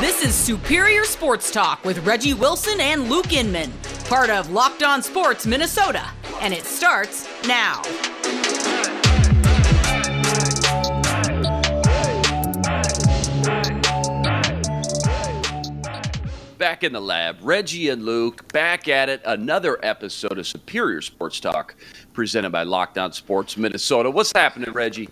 This is Superior Sports Talk with Reggie Wilson and Luke Inman, part of Locked On Sports Minnesota, and it starts now. Back in the lab, Reggie and Luke back at it. Another episode of Superior Sports Talk presented by Locked On Sports Minnesota. What's happening, Reggie?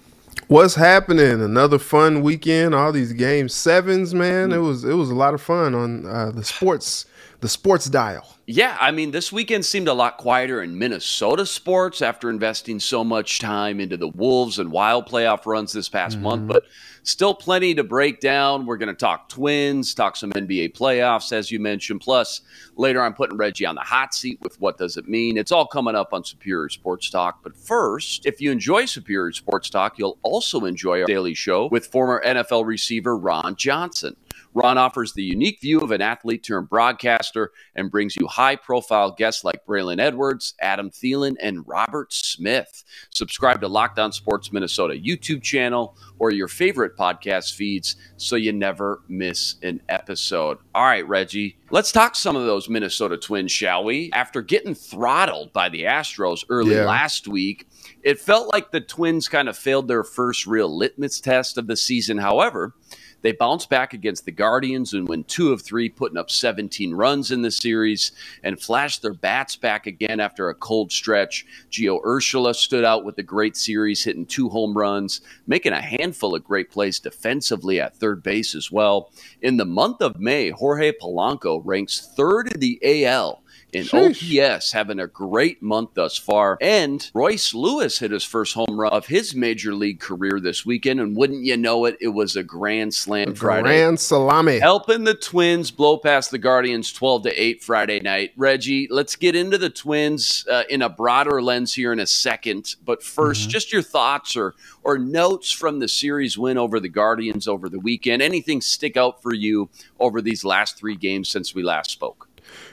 What's happening? Another fun weekend. All these game sevens, man. It was it was a lot of fun on uh, the sports the sports dial. Yeah, I mean, this weekend seemed a lot quieter in Minnesota sports after investing so much time into the Wolves and Wild playoff runs this past mm-hmm. month, but still plenty to break down. We're going to talk Twins, talk some NBA playoffs, as you mentioned. Plus, later I'm putting Reggie on the hot seat with what does it mean. It's all coming up on Superior Sports Talk. But first, if you enjoy Superior Sports Talk, you'll also enjoy our daily show with former NFL receiver Ron Johnson. Ron offers the unique view of an athlete turned broadcaster and brings you high profile guests like Braylon Edwards, Adam Thielen, and Robert Smith. Subscribe to Locked On Sports Minnesota YouTube channel or your favorite podcast feeds so you never miss an episode. All right, Reggie, let's talk some of those Minnesota Twins, shall we? After getting throttled by the Astros early yeah. last week, it felt like the Twins kind of failed their first real litmus test of the season. However, they bounced back against the Guardians and win two of three, putting up 17 runs in the series and flashed their bats back again after a cold stretch. Gio Urshela stood out with a great series, hitting two home runs, making a handful of great plays defensively at third base as well. In the month of May, Jorge Polanco ranks third in the AL in Sheesh. OPS, having a great month thus far. And Royce Lewis hit his first home run of his major league career this weekend. And wouldn't you know it, it was a grand slam Friday. Grand salami. Helping the Twins blow past the Guardians 12 to 8 Friday night. Reggie, let's get into the Twins uh, in a broader lens here in a second. But 1st mm-hmm. just your thoughts or, or notes from the series win over the Guardians over the weekend. Anything stick out for you over these last three games since we last spoke?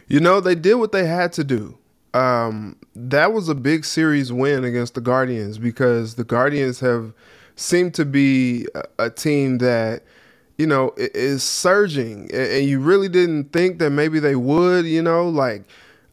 You know, they did what they had to do. Um, that was a big series win against the Guardians because the Guardians have seemed to be a, a team that you know is surging, and you really didn't think that maybe they would. You know, like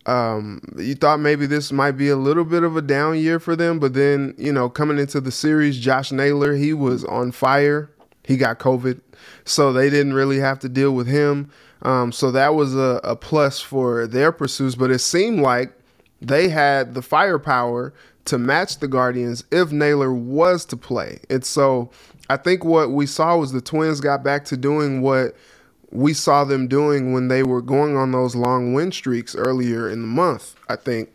um, you thought maybe this might be a little bit of a down year for them, but then you know coming into the series, Josh Naylor he was on fire. He got COVID, so they didn't really have to deal with him. Um, so that was a, a plus for their pursuits, but it seemed like they had the firepower to match the Guardians if Naylor was to play. And so I think what we saw was the Twins got back to doing what we saw them doing when they were going on those long win streaks earlier in the month. I think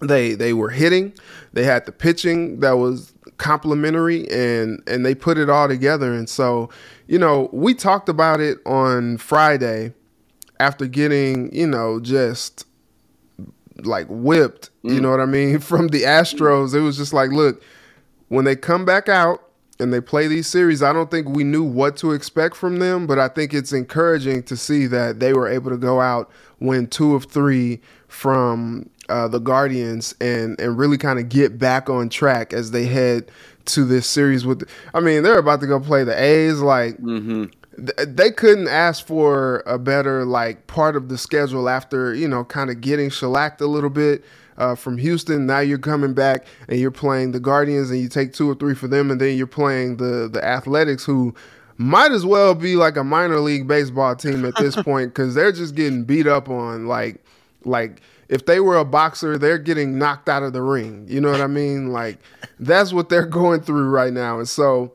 they they were hitting, they had the pitching that was complementary and and they put it all together and so you know, we talked about it on Friday after getting, you know, just like whipped, mm. you know what I mean, from the Astros. It was just like, look, when they come back out and they play these series, I don't think we knew what to expect from them, but I think it's encouraging to see that they were able to go out, win two of three from uh, the Guardians, and and really kind of get back on track as they head to this series with. I mean, they're about to go play the A's. Like mm-hmm. th- they couldn't ask for a better like part of the schedule after you know kind of getting shellacked a little bit. Uh, from Houston. Now you're coming back and you're playing the Guardians, and you take two or three for them, and then you're playing the the Athletics, who might as well be like a minor league baseball team at this point because they're just getting beat up on like like if they were a boxer, they're getting knocked out of the ring. You know what I mean? Like that's what they're going through right now. And so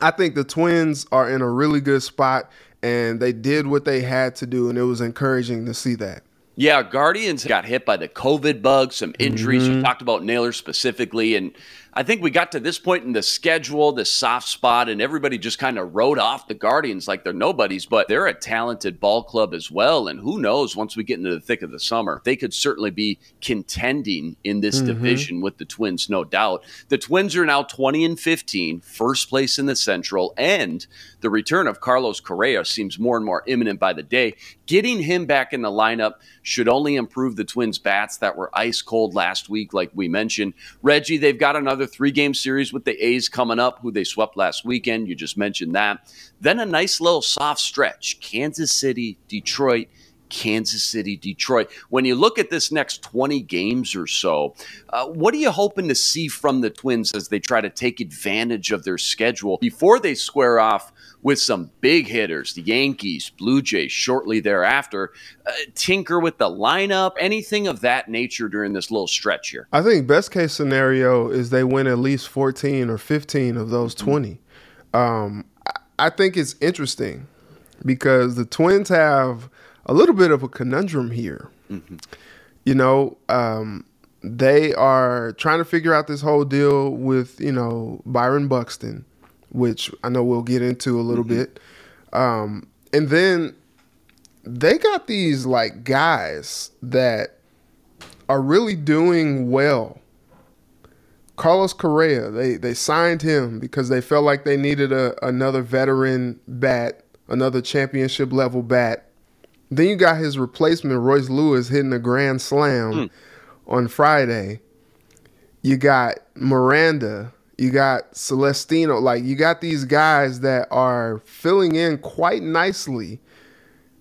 I think the Twins are in a really good spot and they did what they had to do and it was encouraging to see that. Yeah, Guardians got hit by the COVID bug, some injuries. Mm-hmm. You talked about Naylor specifically, and I think we got to this point in the schedule, this soft spot, and everybody just kind of wrote off the Guardians like they're nobodies, but they're a talented ball club as well. And who knows, once we get into the thick of the summer, they could certainly be contending in this mm-hmm. division with the Twins, no doubt. The Twins are now 20 and 15, first place in the Central, and the return of Carlos Correa seems more and more imminent by the day. Getting him back in the lineup should only improve the Twins' bats that were ice cold last week, like we mentioned. Reggie, they've got another another three game series with the A's coming up, who they swept last weekend. You just mentioned that. Then a nice little soft stretch Kansas City, Detroit, Kansas City, Detroit. When you look at this next 20 games or so, uh, what are you hoping to see from the Twins as they try to take advantage of their schedule before they square off with some big hitters, the Yankees, Blue Jays shortly thereafter? Uh, tinker with the lineup, anything of that nature during this little stretch here? I think best case scenario is they win at least 14 or 15 of those mm-hmm. 20. Um, I think it's interesting because the Twins have a little bit of a conundrum here. Mm-hmm. You know, um, they are trying to figure out this whole deal with you know Byron Buxton, which I know we'll get into a little mm-hmm. bit, um, and then they got these like guys that are really doing well. Carlos Correa, they they signed him because they felt like they needed a another veteran bat, another championship level bat then you got his replacement, Royce Lewis, hitting a grand slam mm. on Friday. You got Miranda. You got Celestino. Like, you got these guys that are filling in quite nicely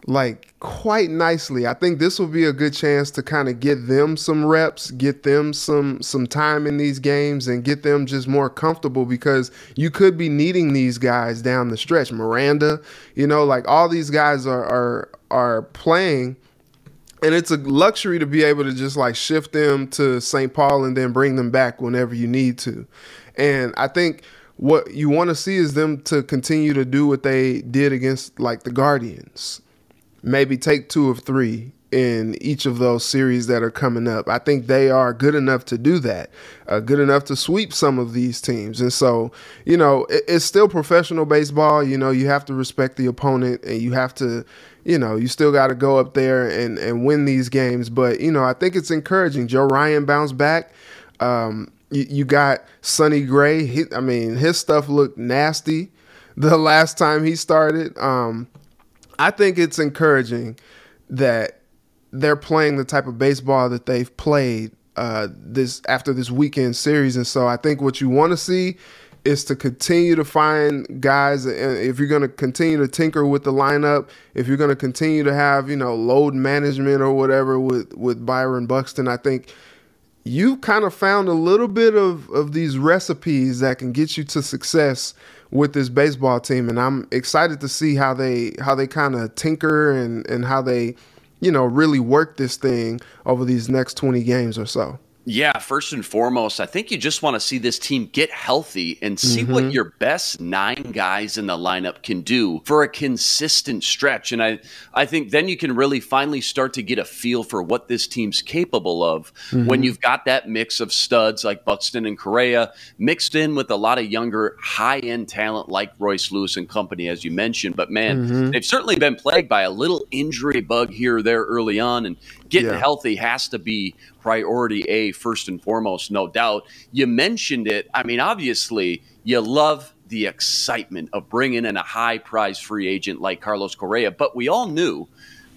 like quite nicely. I think this will be a good chance to kind of get them some reps, get them some some time in these games and get them just more comfortable because you could be needing these guys down the stretch. Miranda, you know, like all these guys are are are playing and it's a luxury to be able to just like shift them to St. Paul and then bring them back whenever you need to. And I think what you want to see is them to continue to do what they did against like the Guardians maybe take two of three in each of those series that are coming up. I think they are good enough to do that, uh, good enough to sweep some of these teams. And so, you know, it, it's still professional baseball. You know, you have to respect the opponent and you have to, you know, you still got to go up there and, and win these games. But, you know, I think it's encouraging. Joe Ryan bounced back. Um, you, you got Sonny Gray. He, I mean, his stuff looked nasty the last time he started. Um, I think it's encouraging that they're playing the type of baseball that they've played uh, this after this weekend series, and so I think what you want to see is to continue to find guys. and If you're going to continue to tinker with the lineup, if you're going to continue to have you know load management or whatever with with Byron Buxton, I think you kind of found a little bit of of these recipes that can get you to success with this baseball team, and I'm excited to see how they how they kind of tinker and and how they, you know, really work this thing over these next 20 games or so. Yeah, first and foremost, I think you just want to see this team get healthy and see mm-hmm. what your best nine guys in the lineup can do for a consistent stretch. And I, I think then you can really finally start to get a feel for what this team's capable of mm-hmm. when you've got that mix of studs like Buxton and Correa mixed in with a lot of younger, high end talent like Royce Lewis and company, as you mentioned. But man, mm-hmm. they've certainly been plagued by a little injury bug here or there early on. And getting yeah. healthy has to be priority A first and foremost, no doubt. You mentioned it. I mean, obviously, you love the excitement of bringing in a high prize free agent like Carlos Correa, but we all knew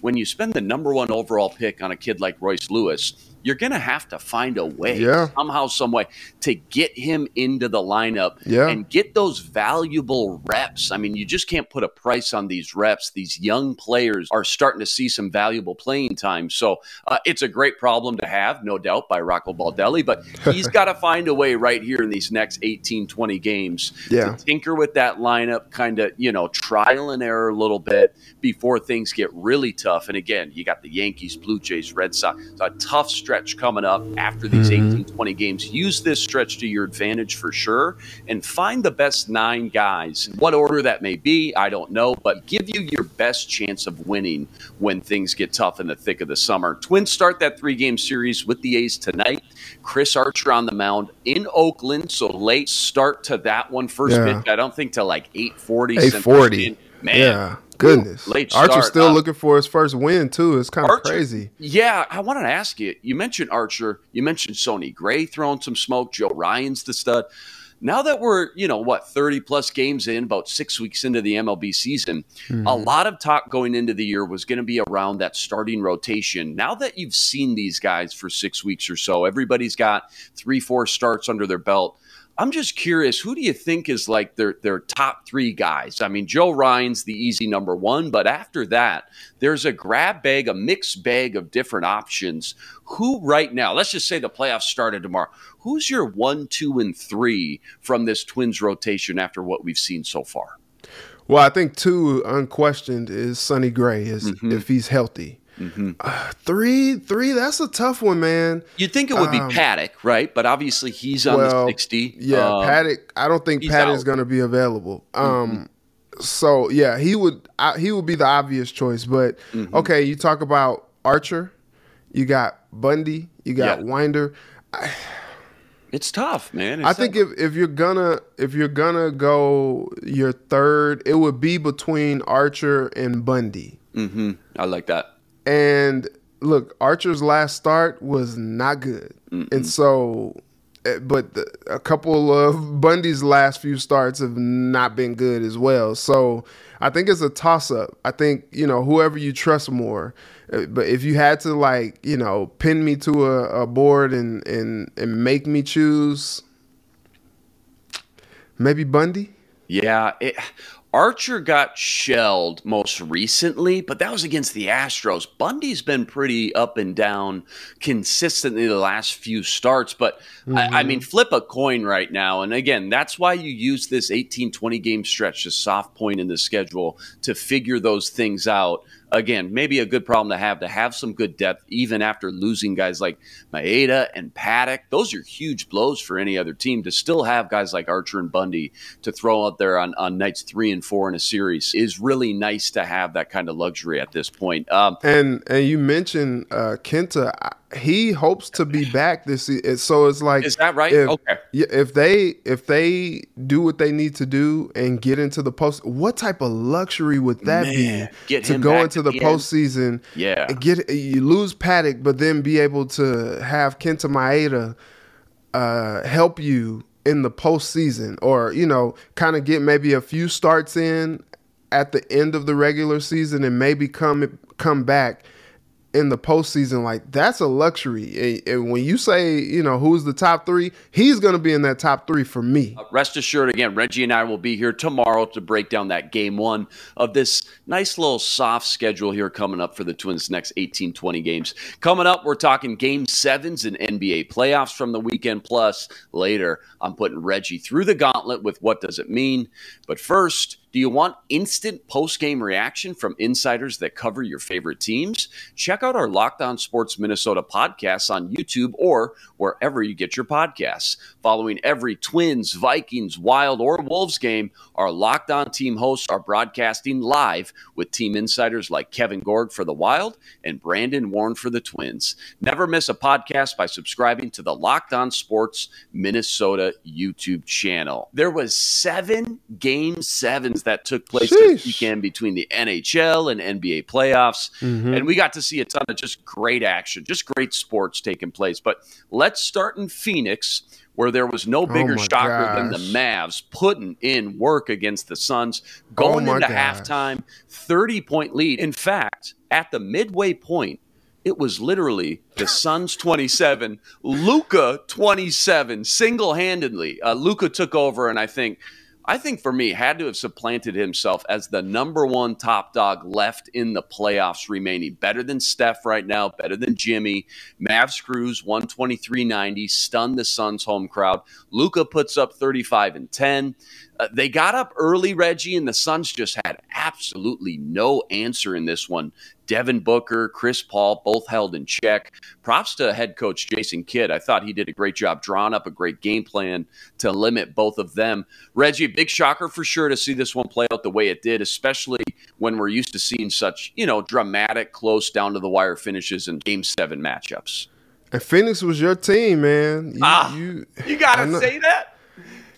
when you spend the number one overall pick on a kid like Royce Lewis, you're going to have to find a way yeah. somehow some way to get him into the lineup yeah. and get those valuable reps i mean you just can't put a price on these reps these young players are starting to see some valuable playing time so uh, it's a great problem to have no doubt by rocco baldelli but he's got to find a way right here in these next 18 20 games yeah. to tinker with that lineup kind of you know trial and error a little bit before things get really tough and again you got the yankees blue jays red sox it's a tough stretch stretch coming up after these mm-hmm. 18, 20 games. Use this stretch to your advantage for sure and find the best nine guys. What order that may be, I don't know, but give you your best chance of winning when things get tough in the thick of the summer. Twins start that three game series with the A's tonight. Chris Archer on the mound in Oakland, so late start to that one. First yeah. pitch, I don't think till like 840. 840. Man. Yeah goodness. Late start. Archer's still looking for his first win too. It's kind of crazy. Yeah, I wanted to ask you. You mentioned Archer. You mentioned Sonny Gray throwing some smoke. Joe Ryan's the stud. Now that we're, you know, what, 30 plus games in, about six weeks into the MLB season, mm-hmm. a lot of talk going into the year was going to be around that starting rotation. Now that you've seen these guys for six weeks or so, everybody's got three, four starts under their belt. I'm just curious, who do you think is like their their top three guys? I mean, Joe Ryan's the easy number one, but after that, there's a grab bag, a mixed bag of different options. Who right now? Let's just say the playoffs started tomorrow. Who's your one, two, and three from this Twins rotation after what we've seen so far? Well, I think two unquestioned is Sonny Gray is mm-hmm. if he's healthy. Mm-hmm. Uh, three, three. That's a tough one, man. You'd think it would um, be Paddack, right? But obviously he's on well, the sixty. Yeah, um, Paddack. I don't think Paddack's going to be available. Um, mm-hmm. so yeah, he would. I, he would be the obvious choice. But mm-hmm. okay, you talk about Archer. You got Bundy. You got yeah. Winder. I, it's tough, man. It's I think if, if you're gonna if you're gonna go your third, it would be between Archer and Bundy. Mm-hmm. I like that. And look, Archer's last start was not good, Mm-mm. and so, eh, but the, a couple of Bundy's last few starts have not been good as well. So I think it's a toss up. I think you know whoever you trust more. Uh, but if you had to like you know pin me to a, a board and and and make me choose, maybe Bundy. Yeah, it, Archer got shelled most recently, but that was against the Astros. Bundy's been pretty up and down consistently the last few starts, but mm-hmm. I, I, mm-hmm. mean, flip a coin right now. And again, that's why you use this 18 20 game stretch, the soft point in the schedule, to figure those things out again, maybe a good problem to have to have some good depth, even after losing guys like Maeda and Paddack. Those are huge blows for any other team to still have guys like Archer and Bundy to throw out there on, on nights three and four in a series is really nice to have that kind of luxury at this point. Um, and and you mentioned uh, Kenta he hopes to be back this. So it's like Is that right? If, okay. If they if they do what they need to do and get into the post, what type of luxury would that Man, be to go into the postseason? Yeah. Get you lose Paddack but then be able to have Kenta Maeda uh, help you in the postseason, or you know, kind of get maybe a few starts in at the end of the regular season, and maybe come come back in the postseason, like that's a luxury. And when you say, you know, who's the top three, he's going to be in that top three for me. Uh, rest assured, again, Reggie and I will be here tomorrow to break down that game one of this nice little soft schedule here coming up for the Twins' next 18, 20 games. Coming up, we're talking game sevens and NBA playoffs from the weekend. Plus, later, I'm putting Reggie through the gauntlet with what does it mean. But first, do you want instant post game reaction from insiders that cover your favorite teams? Check out our Locked On Sports Minnesota podcasts on YouTube or wherever you get your podcasts. Following every Twins, Vikings, Wild, or Wolves game, our Locked On team hosts are broadcasting live with team insiders like Kevin Gorg for the Wild and Brandon Warne for the Twins. Never miss a podcast by subscribing to the Locked On Sports Minnesota YouTube channel. There was seven game sevens that took place Sheesh. this weekend between the NHL and NBA playoffs. Mm-hmm. And we got to see a ton of just great action, just great sports taking place. But let's start in Phoenix, where there was no oh bigger oh shocker gosh. than the Mavs putting in work against the Suns, going oh into gosh. halftime, 30 point lead. In fact, at the midway point, it was literally the Suns 27, Luka 27, single handedly. Uh, Luka took over, and I think I think for me, had to have supplanted himself as the number one top dog left in the playoffs remaining. Better than Steph right now, better than Jimmy. Mavs Cruz 123.90, stunned the Suns home crowd. Luka puts up 35 and 10. Uh, they got up early, Reggie, and the Suns just had absolutely no answer in this one. Devin Booker, Chris Paul, both held in check. Props to head coach Jason Kidd. I thought he did a great job drawing up a great game plan to limit both of them. Reggie, big shocker for sure to see this one play out the way it did, especially when we're used to seeing such, you know, dramatic, close down to the wire finishes in game seven matchups. And Phoenix was your team, man. You, ah, you, you gotta say that.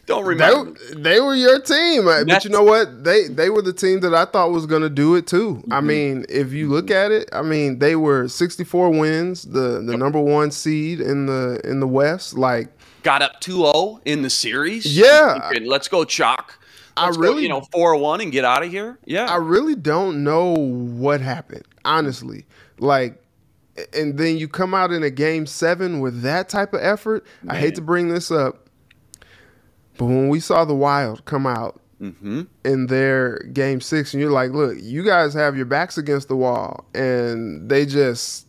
Don't remember. They, they were your team, That's, but you know what? They they were the team that I thought was going to do it too. Mm-hmm. I mean, if you look at it, I mean, they were 64 wins, the the number 1 seed in the in the West, like got up 2-0 in the series. Yeah. Let's go chalk. Let's I really, go, you know, 4-1 and get out of here. Yeah. I really don't know what happened, honestly. Like and then you come out in a game 7 with that type of effort. Man. I hate to bring this up But when we saw the Wild come out Mm-hmm. in their game six, and you're like, look, you guys have your backs against the wall, and they just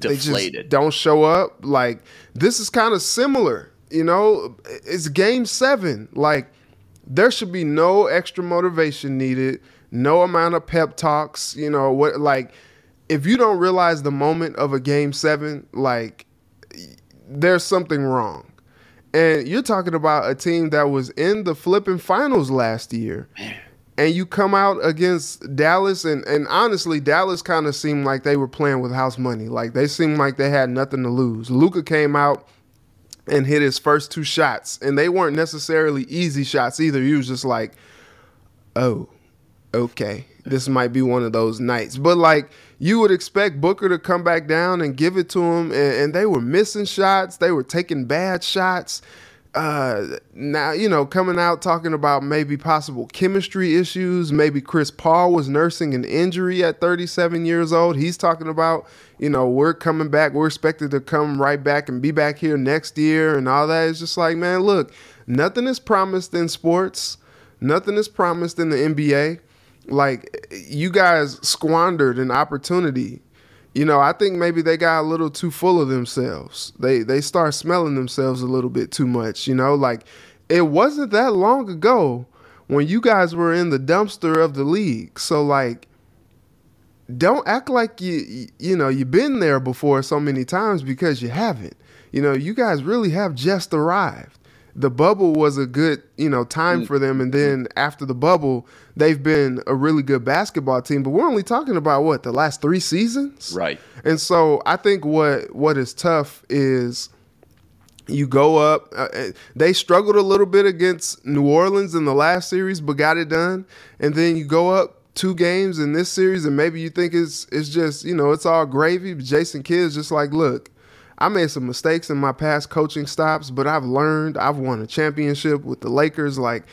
they just don't show up. Like this is kind of similar, you know. It's game seven. Like there should be no extra motivation needed, no amount of pep talks. You know what? Like if you don't realize the moment of a game seven, like there's something wrong. And you're talking about a team that was in the flipping finals last year. And you come out against Dallas, and, and honestly, Dallas kind of seemed like they were playing with house money. Like they seemed like they had nothing to lose. Luka came out and hit his first two shots, and they weren't necessarily easy shots either. He was just like, oh, okay, this might be one of those nights. But like you would expect Booker to come back down and give it to him, and, and they were missing shots. They were taking bad shots. Uh, now you know coming out talking about maybe possible chemistry issues. Maybe Chris Paul was nursing an injury at 37 years old. He's talking about you know we're coming back. We're expected to come right back and be back here next year and all that. It's just like man, look, nothing is promised in sports. Nothing is promised in the NBA like you guys squandered an opportunity. You know, I think maybe they got a little too full of themselves. They they start smelling themselves a little bit too much, you know? Like it wasn't that long ago when you guys were in the dumpster of the league. So like don't act like you you know, you've been there before so many times because you haven't. You know, you guys really have just arrived the bubble was a good you know time for them. And then after the bubble they've been a really good basketball team. But we're only talking about what the last three seasons? Right. and so i think what what is tough is you go up uh, uh, they struggled a little bit against new orleans in the last series but got it done. And then you go up two games in this series and maybe you think it's it's just you know it's all gravy. But jason kidd is just like look I made some mistakes in my past coaching stops, but I've learned. I've won a championship with the Lakers. Like,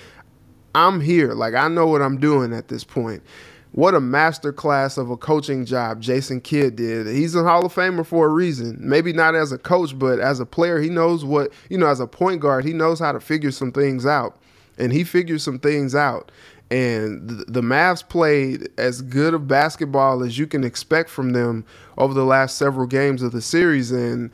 I'm here. Like, I know what I'm doing at this point. What a masterclass of a coaching job Jason Kidd did. He's a Hall of Famer for a reason. Maybe not as a coach, but as a player, he knows what, you know, as a point guard, he knows how to figure some things out. And he figured some things out. And the, Mavs played as good of basketball as you can expect from them over the last several games of the series. And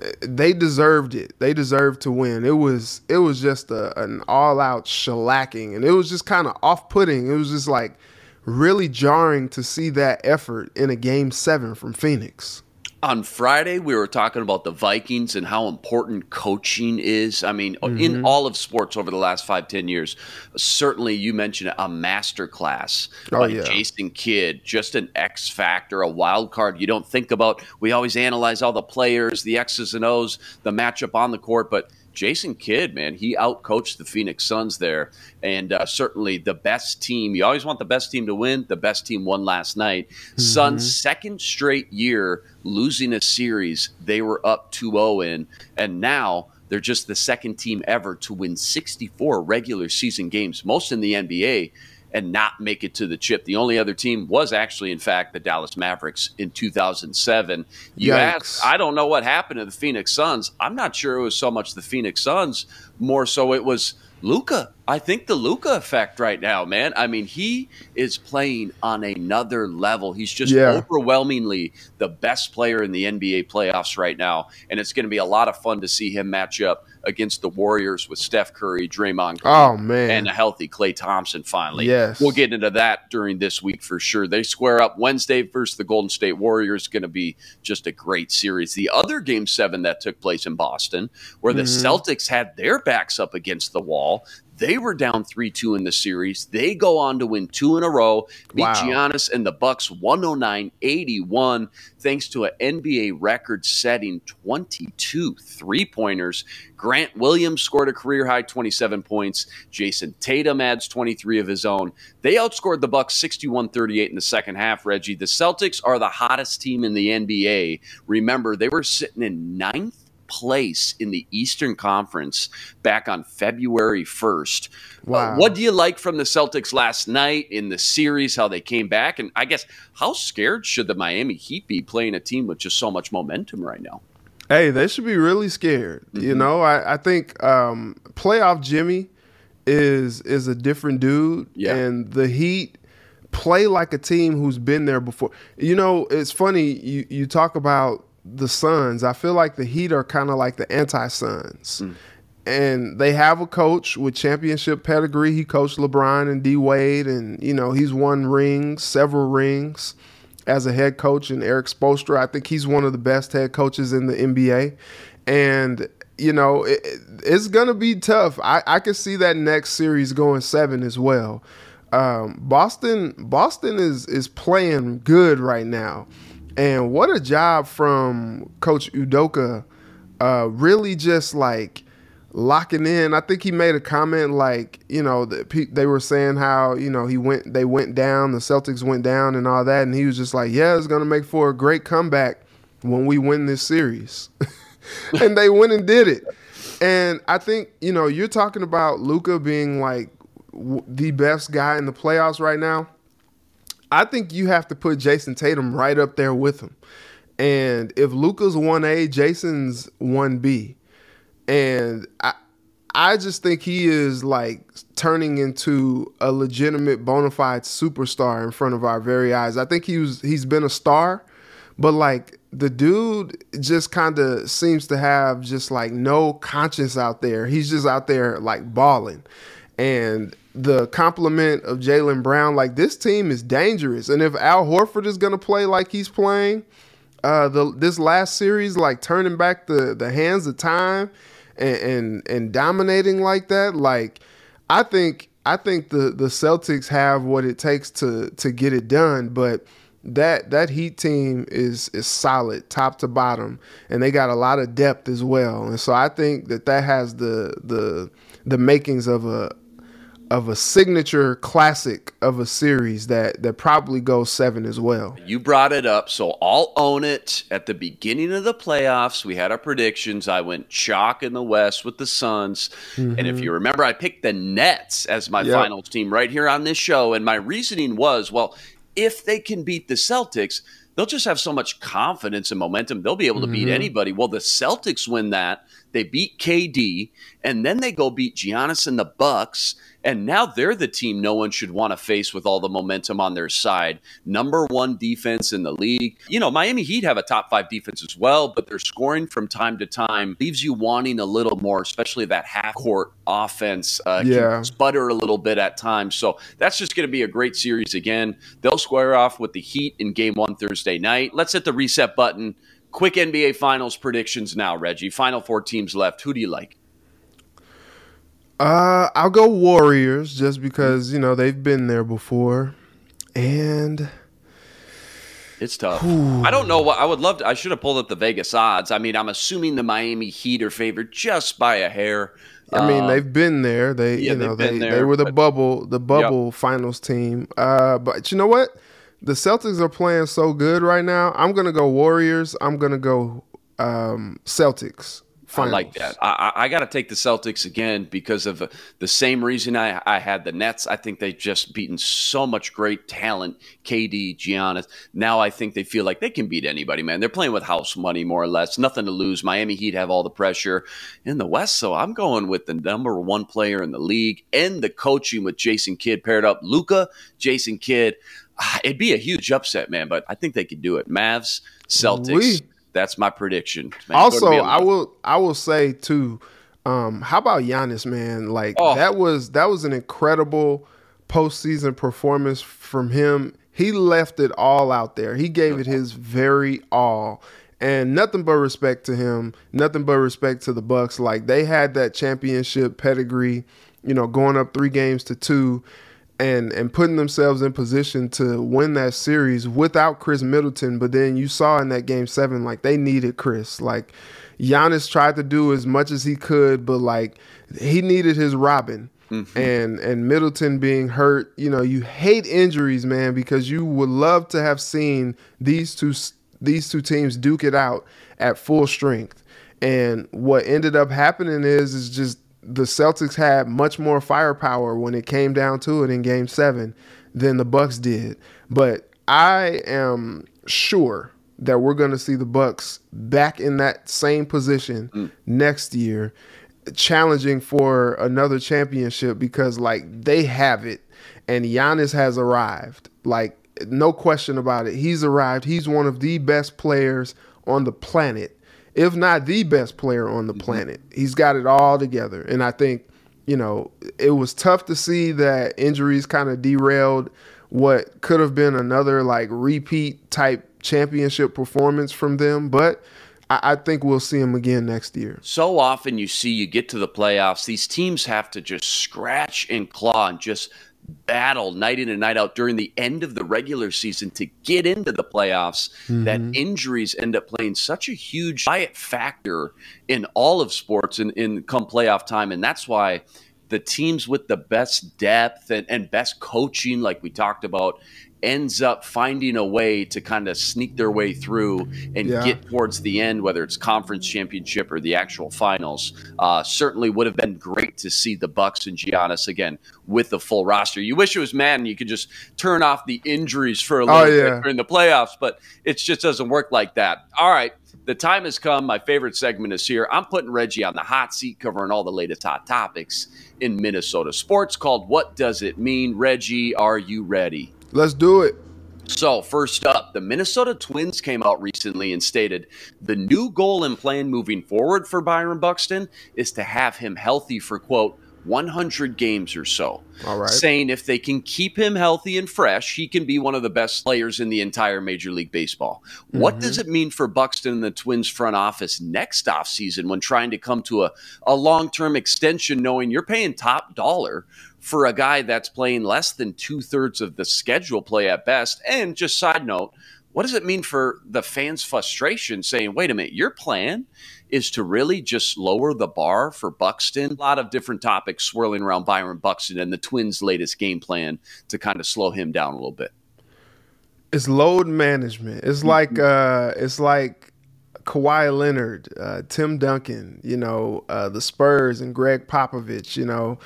uh, they deserved it. They deserved to win. It was it was just a, an all out shellacking, and it was just kind of off putting. It was just like really jarring to see that effort in a game seven from Phoenix. On Friday, we were talking about the Vikings and how important coaching is. I mean, Mm-hmm. in all of sports over the last five, ten years, certainly you mentioned a master class Oh, by yeah. Jason Kidd, just an X factor, a wild card. You don't think about. We always analyze all the players, the X's and O's, the matchup on the court, but Jason Kidd, man, he outcoached the Phoenix Suns there, and uh, certainly the best team. You always want the best team to win. The best team won last night. Suns second straight year losing a series. They were up 2-0 in, and now they're just the second team ever to win 64 regular season games, most in the NBA. And not make it to the chip. The only other team was actually, in fact, the Dallas Mavericks in 2007. You Yikes. asked, I don't know what happened to the Phoenix Suns. I'm not sure it was so much the Phoenix Suns, more so it was Luka. I think the Luka effect right now, man. I mean, he is playing on another level. He's just Yeah. overwhelmingly the best player in the NBA playoffs right now, and it's going to be a lot of fun to see him match up against the Warriors with Steph Curry, Draymond Green, Oh man, and a healthy Klay Thompson finally. Yes. We'll get into that during this week for sure. They square up Wednesday versus the Golden State Warriors. Going to be just a great series. The other game seven that took place in Boston, where the Mm-hmm. Celtics had their backs up against the wall. They were down 3 2 in the series. They go on to win two in a row, beat Wow. Giannis and the Bucks 109 81, thanks to an NBA record setting 22 three pointers. Grant Williams scored a career high 27 points. Jayson Tatum adds 23 of his own. They outscored the Bucks 61-38 in the second half, Reggie. The Celtics are the hottest team in the NBA. Remember, they were sitting in ninth place in the Eastern Conference back on February 1st. Wow. Uh, what do you like from the Celtics last night in the series, how they came back? And I guess, how scared should the Miami Heat be playing a team with just so much momentum right now? Hey, they should be really scared. You know, I, I think um, playoff Jimmy is is a different dude, Yeah. and the Heat play like a team who's been there before. You know, it's funny you you talk about the Suns. I feel like the Heat are kind of like the anti-Suns. And they have a coach with championship pedigree. He coached LeBron and D Wade, and you know he's won rings, several rings, as a head coach. And Erik Spoelstra, I think he's one of the best head coaches in the NBA. And you know it, it's gonna be tough. I, I can see that next series going seven as well. Um, Boston, Boston is is playing good right now, and what a job from Coach Udoka. Uh, really, just like locking in. I think he made a comment like, you know, they were saying how, you know, he went, they went down, the Celtics went down and all that. And he was just like, yeah, it's to make for a great comeback when we win this series. and they went and did it. And I think, you know, you're talking about Luka being like the best guy in the playoffs right now. I think you have to put Jayson Tatum right up there with him. And if Luka's 1A, Jayson's 1B and I I just think he is like turning into a legitimate bona fide superstar in front of our very eyes. I think he was he's been a star, but like the dude just kind of seems to have just like no conscience out there. He's just out there like balling. And the compliment of Jaylen Brown, like this team is dangerous. And if Al Horford is gonna play like he's playing, uh the this last series, like turning back the the hands of time and, and and dominating like that, like I think I think the the Celtics have what it takes to to get it done, but that that Heat team is is solid top to bottom, and they got a lot of depth as well. And so I think that that has the the the makings of a of a signature classic of a series that that probably goes seven as well. You brought it up, so I'll own it. At the beginning of the playoffs, we had our predictions. I went chalk in the West with the Suns. And if mm-hmm. you remember, I picked the Nets as my Yep. finals team right here on this show. And my reasoning was well, if they can beat the Celtics, they'll just have so much confidence and momentum. They'll be able to beat mm-hmm. anybody. Well, the Celtics win that. They beat KD, and then they go beat Giannis and the Bucks. And now they're the team no one should want to face with all the momentum on their side. Number one defense in the league. You know, Miami Heat have a top five defense as well, but their scoring from time to time leaves you wanting a little more, especially that half court offense. Uh, Yeah. sputter a little bit at times. So that's just going to be a great series again. They'll square off with the Heat in game one Thursday night. Let's hit the reset button. Quick NBA Finals predictions now, Reggie. Final four teams left. Who do you like? Uh, I'll go Warriors just because you know they've been there before, and It's tough. I don't know what I would love to. I should have pulled up the Vegas odds. I mean, I'm assuming the Miami Heat are favored just by a hair. I mean Uh, they've been there. They yeah, you know they've they been they were the but- bubble the bubble finals team. Uh, but you know what? The Celtics are playing so good right now. I'm gonna go Warriors. I'm gonna go um, Celtics. Finals. I like that. I, I, got to take the Celtics again because of uh, the same reason I, I had the Nets. I think they've just beaten so much great talent, KD, Giannis. Now I think they feel like they can beat anybody, man. They're playing with house money, more or less. Nothing to lose. Miami Heat have all the pressure in the West, so I'm going with the number one player in the league and the coaching with Jason Kidd paired up. Luka, Jason Kidd. Ah, It'd be a huge upset, man, but I think they could do it. Mavs, Celtics. Oui. That's my prediction. Man, also, gonna be a I will I will say too. Um, how about Giannis, man? Like Oh. that was that was an incredible postseason performance from him. He left it all out there. He gave it his very all. And nothing but respect to him, nothing but respect to the Bucks. Like they had that championship pedigree, you know, going up 3 games to 2 and and putting themselves in position to win that series without Khris Middleton. But then you saw in that game seven, like they needed Khris. Like Giannis tried to do as much as he could, but like he needed his Robin. Mm-hmm. And and Middleton being hurt, you know, you hate injuries, man, because you would love to have seen these two these two teams duke it out at full strength. And what ended up happening is is just the Celtics had much more firepower when it came down to it in game 7 than the Bucks did. But I am sure that we're going to see the Bucks back in that same position mm. next year challenging for another championship because like they have it and Giannis has arrived. Like no question about it. He's arrived. He's one of the best players on the planet, if not the best player on the mm-hmm. planet. He's got it all together. And I think, you know, it was tough to see that injuries kind of derailed what could have been another like repeat type championship performance from them. But I, think we'll see him again next year. So often you see you get to the playoffs, these teams have to just scratch and claw and just battle night in and night out during the end of the regular season to get into the playoffs mm-hmm. that injuries end up playing such a huge factor in all of sports in, in come playoff time and that's why the teams with the best depth and, and best coaching like we talked about ends up finding a way to kind of sneak their way through and yeah. get towards the end, whether it's conference championship or the actual finals. Uh, certainly would have been great to see the Bucks and Giannis again with the full roster. You wish it was Madden, you could just turn off the injuries for a oh, little oh, yeah. bit during the playoffs, but it just doesn't work like that. All right. The time has come. My favorite segment is here. I'm putting Reggie on the hot seat, covering all the latest hot topics in Minnesota sports called What Does It Mean? Reggie, are you ready? Let's do it. So, first up, the Minnesota Twins came out recently and stated the new goal and plan moving forward for Byron Buxton is to have him healthy for, quote, 100 games or so. All right. Saying if they can keep him healthy and fresh, he can be one of the best players in the entire Major League Baseball. Mm-hmm. What does it mean for Buxton and the Twins front office next offseason when trying to come to a, a long term extension, knowing you're paying top dollar for a guy that's playing less than two thirds of the schedule play at best? And just side note, what does it mean for the fans' frustration saying, wait a minute, your plan is to really just lower the bar for Buxton? A lot of different topics swirling around Byron Buxton and the Twins' latest game plan to kind of slow him down a little bit. It's load management. It's mm-hmm. like uh it's like Kawhi Leonard, uh, Tim Duncan, you know, uh, the Spurs and Gregg Popovich, you know,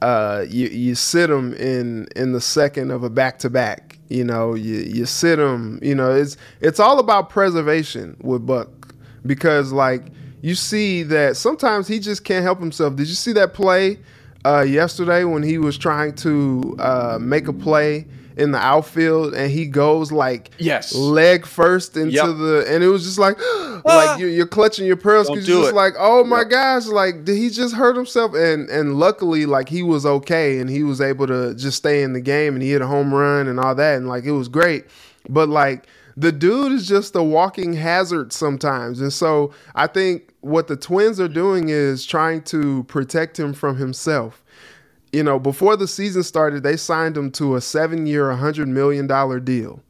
uh, you you sit them in in the second of a back to back. You know, you you sit them. You know, it's it's all about preservation with Buck because like you see that sometimes he just can't help himself. Did you see that play uh, yesterday when he was trying to uh, make a play? in the outfield and he goes like yes leg first into yep. the and it was just like like you're, you're, clutching your pearls because you're just it. like oh my yep. gosh like did he just hurt himself and and luckily like he was okay and he was able to just stay in the game and he hit a home run and all that and like it was great but like the dude is just a walking hazard sometimes and so i think what the twins are doing is trying to protect him from himself you know, before the season started, they signed him to a seven year, $100 million deal.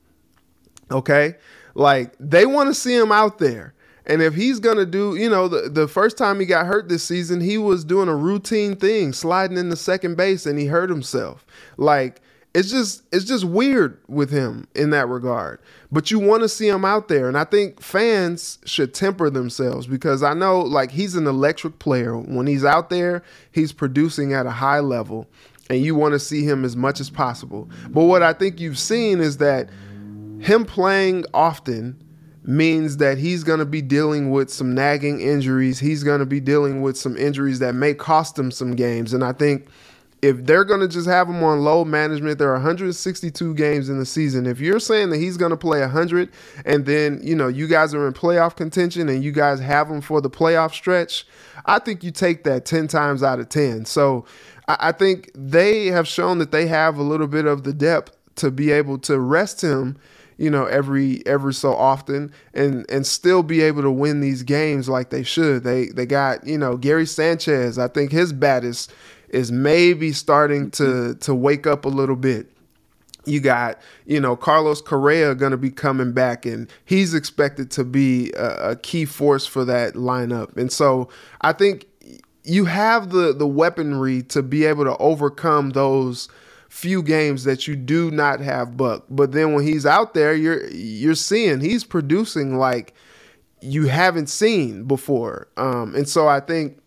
Okay? Like, they want to see him out there. And if he's going to do, you know, the, the first time he got hurt this season, he was doing a routine thing, sliding into second base, and he hurt himself. Like, it's just it's just weird with him in that regard. But you want to see him out there, and I think fans should temper themselves because I know like he's an electric player. When he's out there, he's producing at a high level, and you want to see him as much as possible. But what I think you've seen is that him playing often means that he's going to be dealing with some nagging injuries. He's going to be dealing with some injuries that may cost him some games, and I think if they're going to just have him on load management, there are 162 games in the season. If you're saying that he's going to play 100 and then, you know, you guys are in playoff contention and you guys have him for the playoff stretch, I think you take that 10 times out of 10. So I, think they have shown that they have a little bit of the depth to be able to rest him you know every every so often and and still be able to win these games like they should they they got you know Gary Sanchez I think his bat is maybe starting to mm-hmm. to wake up a little bit. You got, you know, Carlos Correa going to be coming back, and he's expected to be a, a key force for that lineup. And so I think you have the the weaponry to be able to overcome those few games that you do not have Buck. But then when he's out there, you're you're seeing he's producing like you haven't seen before. Um, and so I think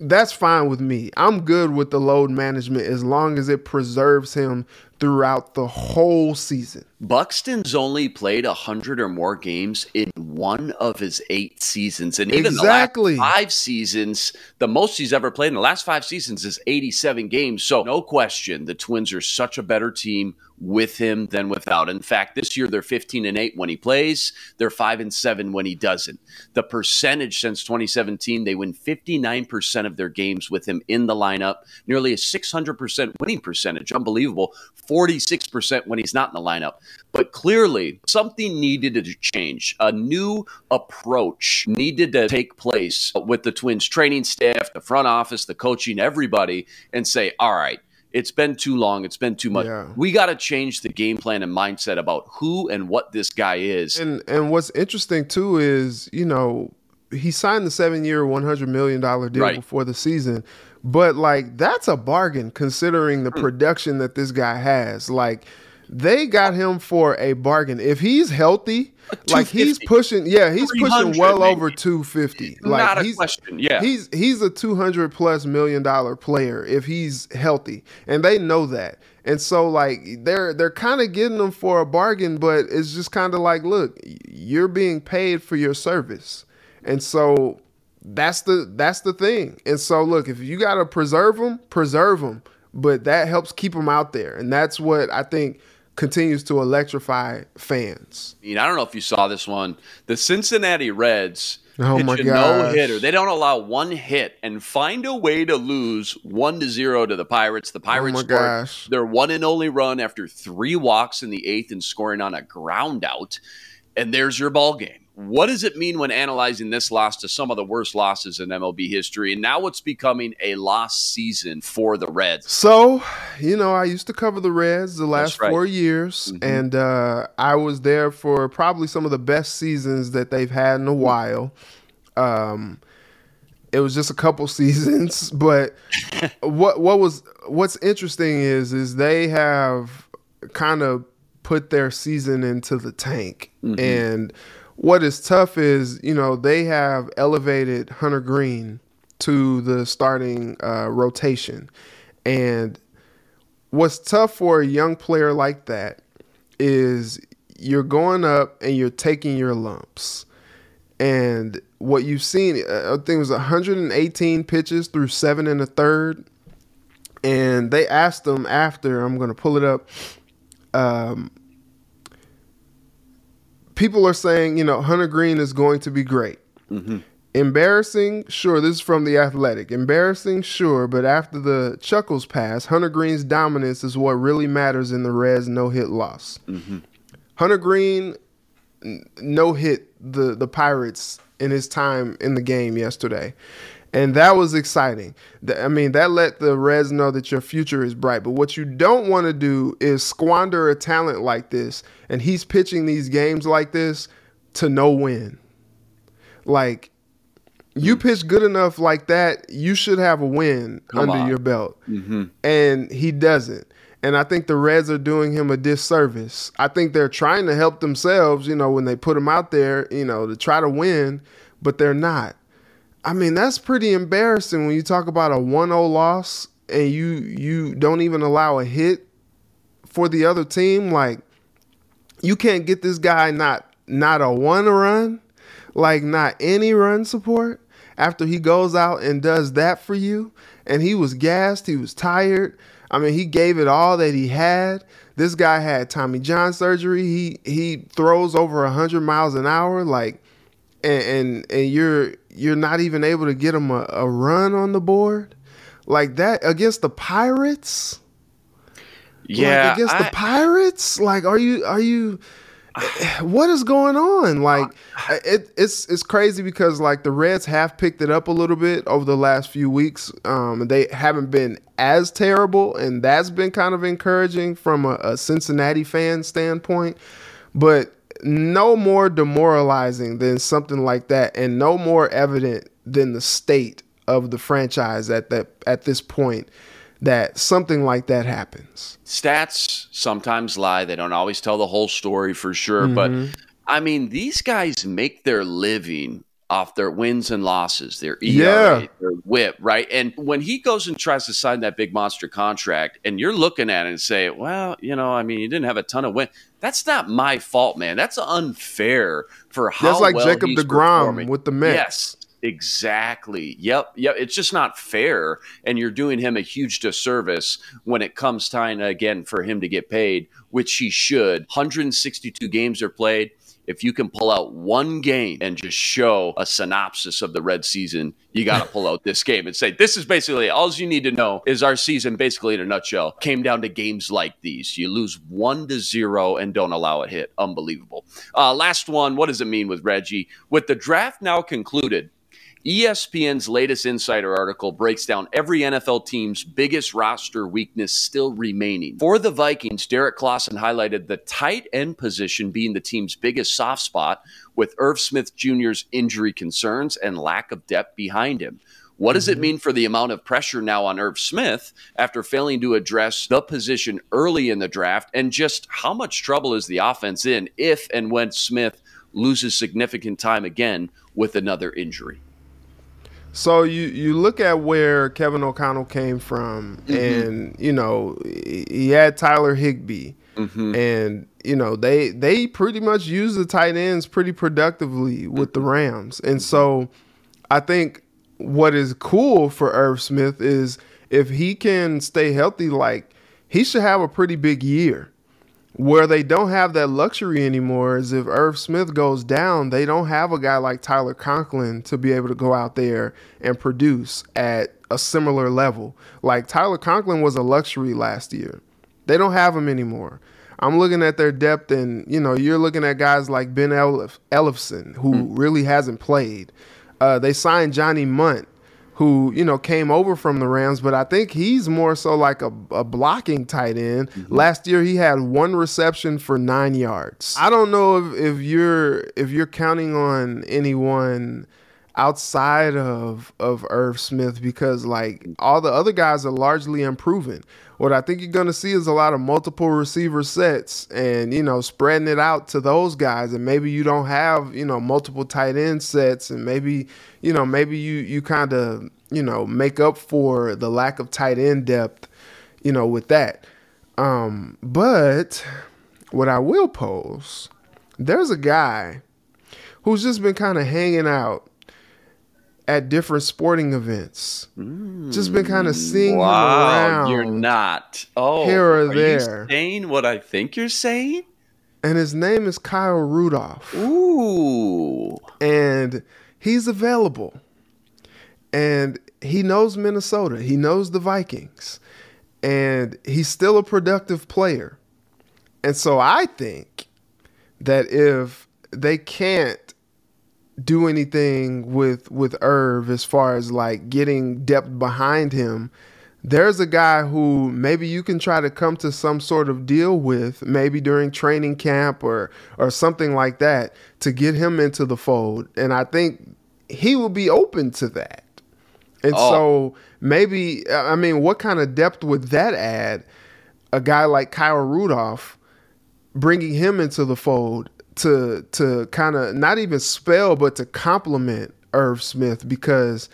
that's fine with me. I'm good with the load management as long as it preserves him throughout the whole season. Buxton's only played 100 or more games in one of his eight seasons. And even exactly. the last five seasons, the most he's ever played in the last five seasons is 87 games. So, no question, the Twins are such a better team with him than without. In fact, this year they're 15 and 8 when he plays, they're 5 and 7 when he doesn't. The percentage since 2017, they win 59% of their games with him in the lineup, nearly a 600% winning percentage. Unbelievable. 46% when he's not in the lineup. But clearly, something needed to change. A new approach needed to take place with the Twins training staff, the front office, the coaching, everybody, and say, all right, it's been too long. It's been too much. Yeah. We got to change the game plan and mindset about who and what this guy is. And and what's interesting too is you know he signed the seven year, one hundred million dollar deal right. before the season, but like that's a bargain considering the mm. production that this guy has. Like they got him for a bargain. If he's healthy, like he's pushing, yeah, he's pushing well maybe. over two fifty. Like Not a he's, question. Yeah, he's he's a two hundred plus million dollar player if he's healthy, and they know that. And so like they're they're kind of getting him for a bargain, but it's just kind of like, look, you're being paid for your service, and so that's the that's the thing. And so look, if you got to preserve them, preserve them, but that helps keep them out there, and that's what I think continues to electrify fans. I, mean, I don't know if you saw this one. The Cincinnati Reds oh pitch a no hitter. They don't allow one hit and find a way to lose one to zero to the Pirates. The oh Pirates oh scored their one and only run after three walks in the eighth and scoring on a ground out. And there's your ball game. What does it mean when analyzing this loss to some of the worst losses in MLB history? And now it's becoming a lost season for the Reds. So, you know, I used to cover the Reds the last right. four years, mm-hmm. and uh, I was there for probably some of the best seasons that they've had in a while. Um, it was just a couple seasons, but what what was what's interesting is is they have kind of put their season into the tank mm-hmm. and what is tough is, you know, they have elevated Hunter Greene to the starting uh, rotation. And what's tough for a young player like that is you're going up and you're taking your lumps. And what you've seen, uh, I think it was 118 pitches through seven and a third. And they asked him after, I'm going to pull it up. Um, people are saying, you know, Hunter Greene is going to be great. Mm-hmm. Embarrassing, sure. This is from the Athletic. Embarrassing, sure, but after the chuckles pass, Hunter Greene's dominance is what really matters in the Reds' no-hit loss. Mm-hmm. Hunter Greene no hit the the Pirates in his time in the game yesterday and that was exciting. I mean, that let the Reds know that your future is bright. But what you don't want to do is squander a talent like this, and he's pitching these games like this to no win. Like, you mm-hmm. pitch good enough like that, you should have a win Come under on. your belt. Mm-hmm. And he doesn't. And I think the Reds are doing him a disservice. I think they're trying to help themselves, you know, when they put him out there, you know, to try to win, but they're not. I mean, that's pretty embarrassing when you talk about a 1-0 loss and you you don't even allow a hit for the other team. Like you can't get this guy not not a one run, like not any run support after he goes out and does that for you. And he was gassed, he was tired. I mean, he gave it all that he had. This guy had Tommy John surgery. He he throws over 100 miles an hour like and and, and you're you're not even able to get him a, a run on the board like that against the Pirates. Yeah, like against I, the Pirates. Like, are you are you? What is going on? Like, it, it's it's crazy because like the Reds have picked it up a little bit over the last few weeks. Um, they haven't been as terrible, and that's been kind of encouraging from a, a Cincinnati fan standpoint. But no more demoralizing than something like that, and no more evident than the state of the franchise at that at this point that something like that happens. Stats sometimes lie; they don't always tell the whole story for sure. Mm-hmm. But I mean, these guys make their living off their wins and losses, their ERA, yeah. their whip, right? And when he goes and tries to sign that big monster contract, and you're looking at it and say, well, you know, I mean, he didn't have a ton of win. That's not my fault, man. That's unfair for how That's like well Jacob DeGrom with the Mets. Yes, Exactly. Yep. Yep. It's just not fair. And you're doing him a huge disservice when it comes time again for him to get paid, which he should. 162 games are played if you can pull out one game and just show a synopsis of the red season, you got to pull out this game and say, this is basically all you need to know is our season, basically in a nutshell, came down to games like these. You lose one to zero and don't allow a hit. Unbelievable. Uh, last one. What does it mean with Reggie? With the draft now concluded, ESPN's latest insider article breaks down every NFL team's biggest roster weakness still remaining. For the Vikings, Derrik Klassen highlighted the tight end position being the team's biggest soft spot, with Irv Smith Jr.'s injury concerns and lack of depth behind him. What does it mm-hmm. mean for the amount of pressure now on Irv Smith after failing to address the position early in the draft? And just how much trouble is the offense in if and when Smith loses significant time again with another injury? So you you look at where Kevin O'Connell came from, mm-hmm. and you know he had Tyler Higbee, mm-hmm. and you know they they pretty much use the tight ends pretty productively with mm-hmm. the Rams, and so I think what is cool for Irv Smith is if he can stay healthy, like he should have a pretty big year. Where they don't have that luxury anymore is if Irv Smith goes down, they don't have a guy like Tyler Conklin to be able to go out there and produce at a similar level. Like Tyler Conklin was a luxury last year. They don't have him anymore. I'm looking at their depth, and you know, you're looking at guys like Ben Elif- Ellefson, who mm. really hasn't played. Uh, they signed Johnny Mundt, who you know came over from the Rams, but I think he's more so like a, a blocking tight end. Mm-hmm. Last year he had one reception for nine yards. I don't know if, if you're if you're counting on anyone outside of of Irv Smith because like all the other guys are largely unproven. What I think you're going to see is a lot of multiple receiver sets and you know spreading it out to those guys and maybe you don't have, you know, multiple tight end sets and maybe, you know, maybe you you kind of, you know, make up for the lack of tight end depth, you know, with that. Um but what I will pose, there's a guy who's just been kind of hanging out at different sporting events. Mm, Just been kind of seeing wow, him around. You're not. Oh, here or are there. You saying what I think you're saying? And his name is Kyle Rudolph. Ooh. And he's available. And he knows Minnesota. He knows the Vikings. And he's still a productive player. And so I think that if they can't do anything with with Irv as far as like getting depth behind him. There's a guy who maybe you can try to come to some sort of deal with, maybe during training camp or or something like that, to get him into the fold. And I think he will be open to that. And oh. so maybe I mean, what kind of depth would that add? A guy like Kyle Rudolph, bringing him into the fold to to kind of not even spell but to compliment Irv Smith because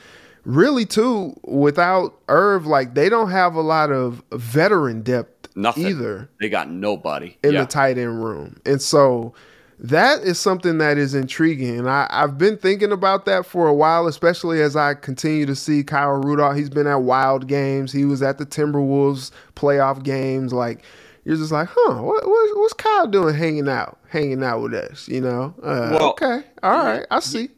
really too without Irv like they don't have a lot of veteran depth Nothing. either. They got nobody in yeah. the tight end room. And so that is something that is intriguing. And I, I've been thinking about that for a while, especially as I continue to see Kyle Rudolph. He's been at wild games. He was at the Timberwolves playoff games. Like you're just like, huh, what, what, what's Kyle doing hanging out, hanging out with us? You know? Uh, well, okay, all right, I see.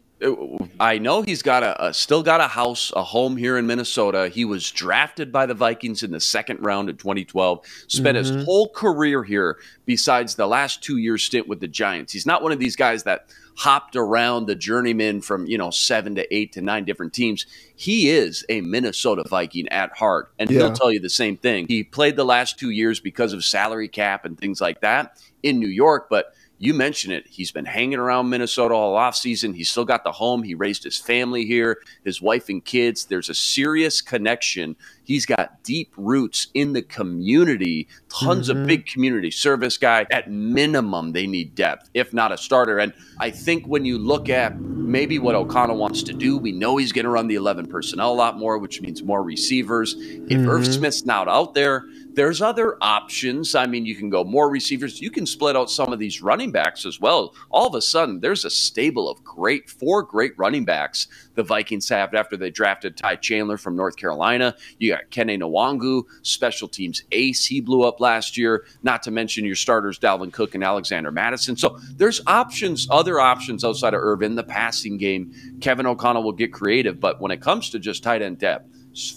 I know he's got a, a, still got a house, a home here in Minnesota. He was drafted by the Vikings in the second round in 2012. Spent mm-hmm. his whole career here, besides the last two years stint with the Giants. He's not one of these guys that hopped around the journeyman from, you know, seven to eight to nine different teams. He is a Minnesota Viking at heart. And yeah. he'll tell you the same thing. He played the last two years because of salary cap and things like that in New York, but you mentioned it. He's been hanging around Minnesota all off season. He's still got the home. He raised his family here, his wife and kids. There's a serious connection. He's got deep roots in the community, tons mm-hmm. of big community service guy. At minimum, they need depth, if not a starter. And I think when you look at maybe what O'Connell wants to do. We know he's going to run the 11 personnel a lot more, which means more receivers. If mm-hmm. Irv Smith's not out there, there's other options. I mean, you can go more receivers. You can split out some of these running backs as well. All of a sudden, there's a stable of great, four great running backs the Vikings have after they drafted Ty Chandler from North Carolina. You got Kene Nwangwu, special teams ace. He blew up last year. Not to mention your starters, Dalvin Cook and Alexander Mattison. So there's options, other options outside of Irvin. The passing game, Kevin O'Connell will get creative. But when it comes to just tight end depth,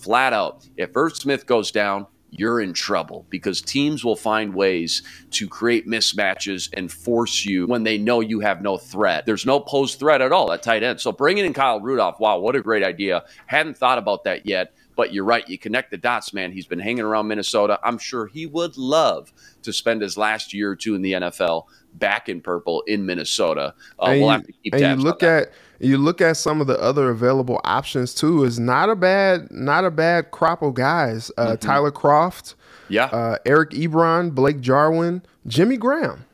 flat out, if Irv Smith goes down, you're in trouble because teams will find ways to create mismatches and force you when they know you have no threat. There's no post threat at all at tight end. So bringing in Kyle Rudolph, wow, what a great idea. Hadn't thought about that yet. But you're right. You connect the dots, man. He's been hanging around Minnesota. I'm sure he would love to spend his last year or two in the NFL back in purple in Minnesota. Uh, we'll you, have to keep and you look at you look at some of the other available options too. Is not a bad not a bad crop of guys. Uh, mm-hmm. Tyler Kroft yeah, uh, Eric Ebron, Blake Jarwin, Jimmy Graham,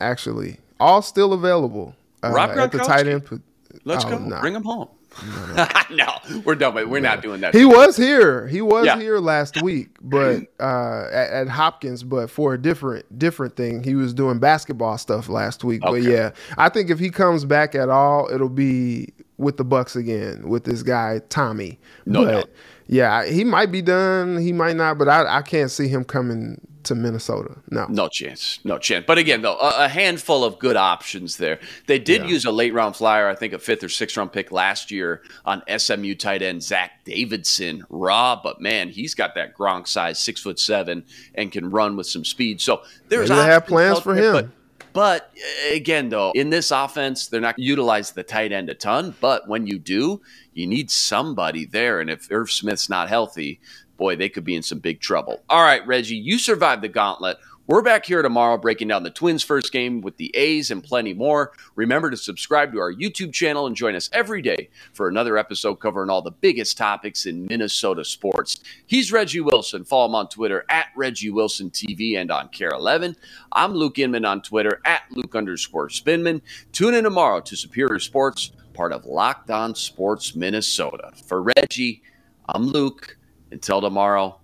actually all still available uh, at the tight end. Let's oh, go. Nah. Bring them home. no, we're done. With, we're not doing that. He was here. He was yeah. here last week, but uh, at, at, Hopkins, but for a different different thing. He was doing basketball stuff last week. Okay. But yeah, I think if he comes back at all, it'll be with the Bucks again with this guy Tommy. No, but, no. Yeah, he might be done. He might not, but I, I can't see him coming to Minnesota. No, no chance, no chance. But again, though, a, a handful of good options there. They did yeah. use a late round flyer, I think a fifth or sixth round pick last year on SMU tight end Zach Davidson. Raw, but man, he's got that Gronk size, six foot seven, and can run with some speed. So there's. They have plans for him. But, but uh, again, though, in this offense, they're not gonna utilize the tight end a ton. But when you do, you need somebody there. And if Irv Smith's not healthy, boy, they could be in some big trouble. All right, Reggie, you survived the gauntlet. We're back here tomorrow breaking down the Twins' first game with the A's and plenty more. Remember to subscribe to our YouTube channel and join us every day for another episode covering all the biggest topics in Minnesota sports. He's Reggie Wilson. Follow him on Twitter at Reggie Wilson TV and on KARE 11. I'm Luke Inman on Twitter at Luke underscore Spinman. Tune in tomorrow to Superior Sports, part of Locked On Sports Minnesota. For Reggie, I'm Luke. Until tomorrow,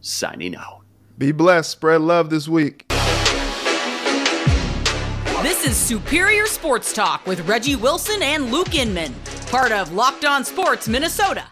signing out. Be blessed. Spread love this week. This is Superior Sports Talk with Reggie Wilson and Luke Inman, part of Locked On Sports Minnesota.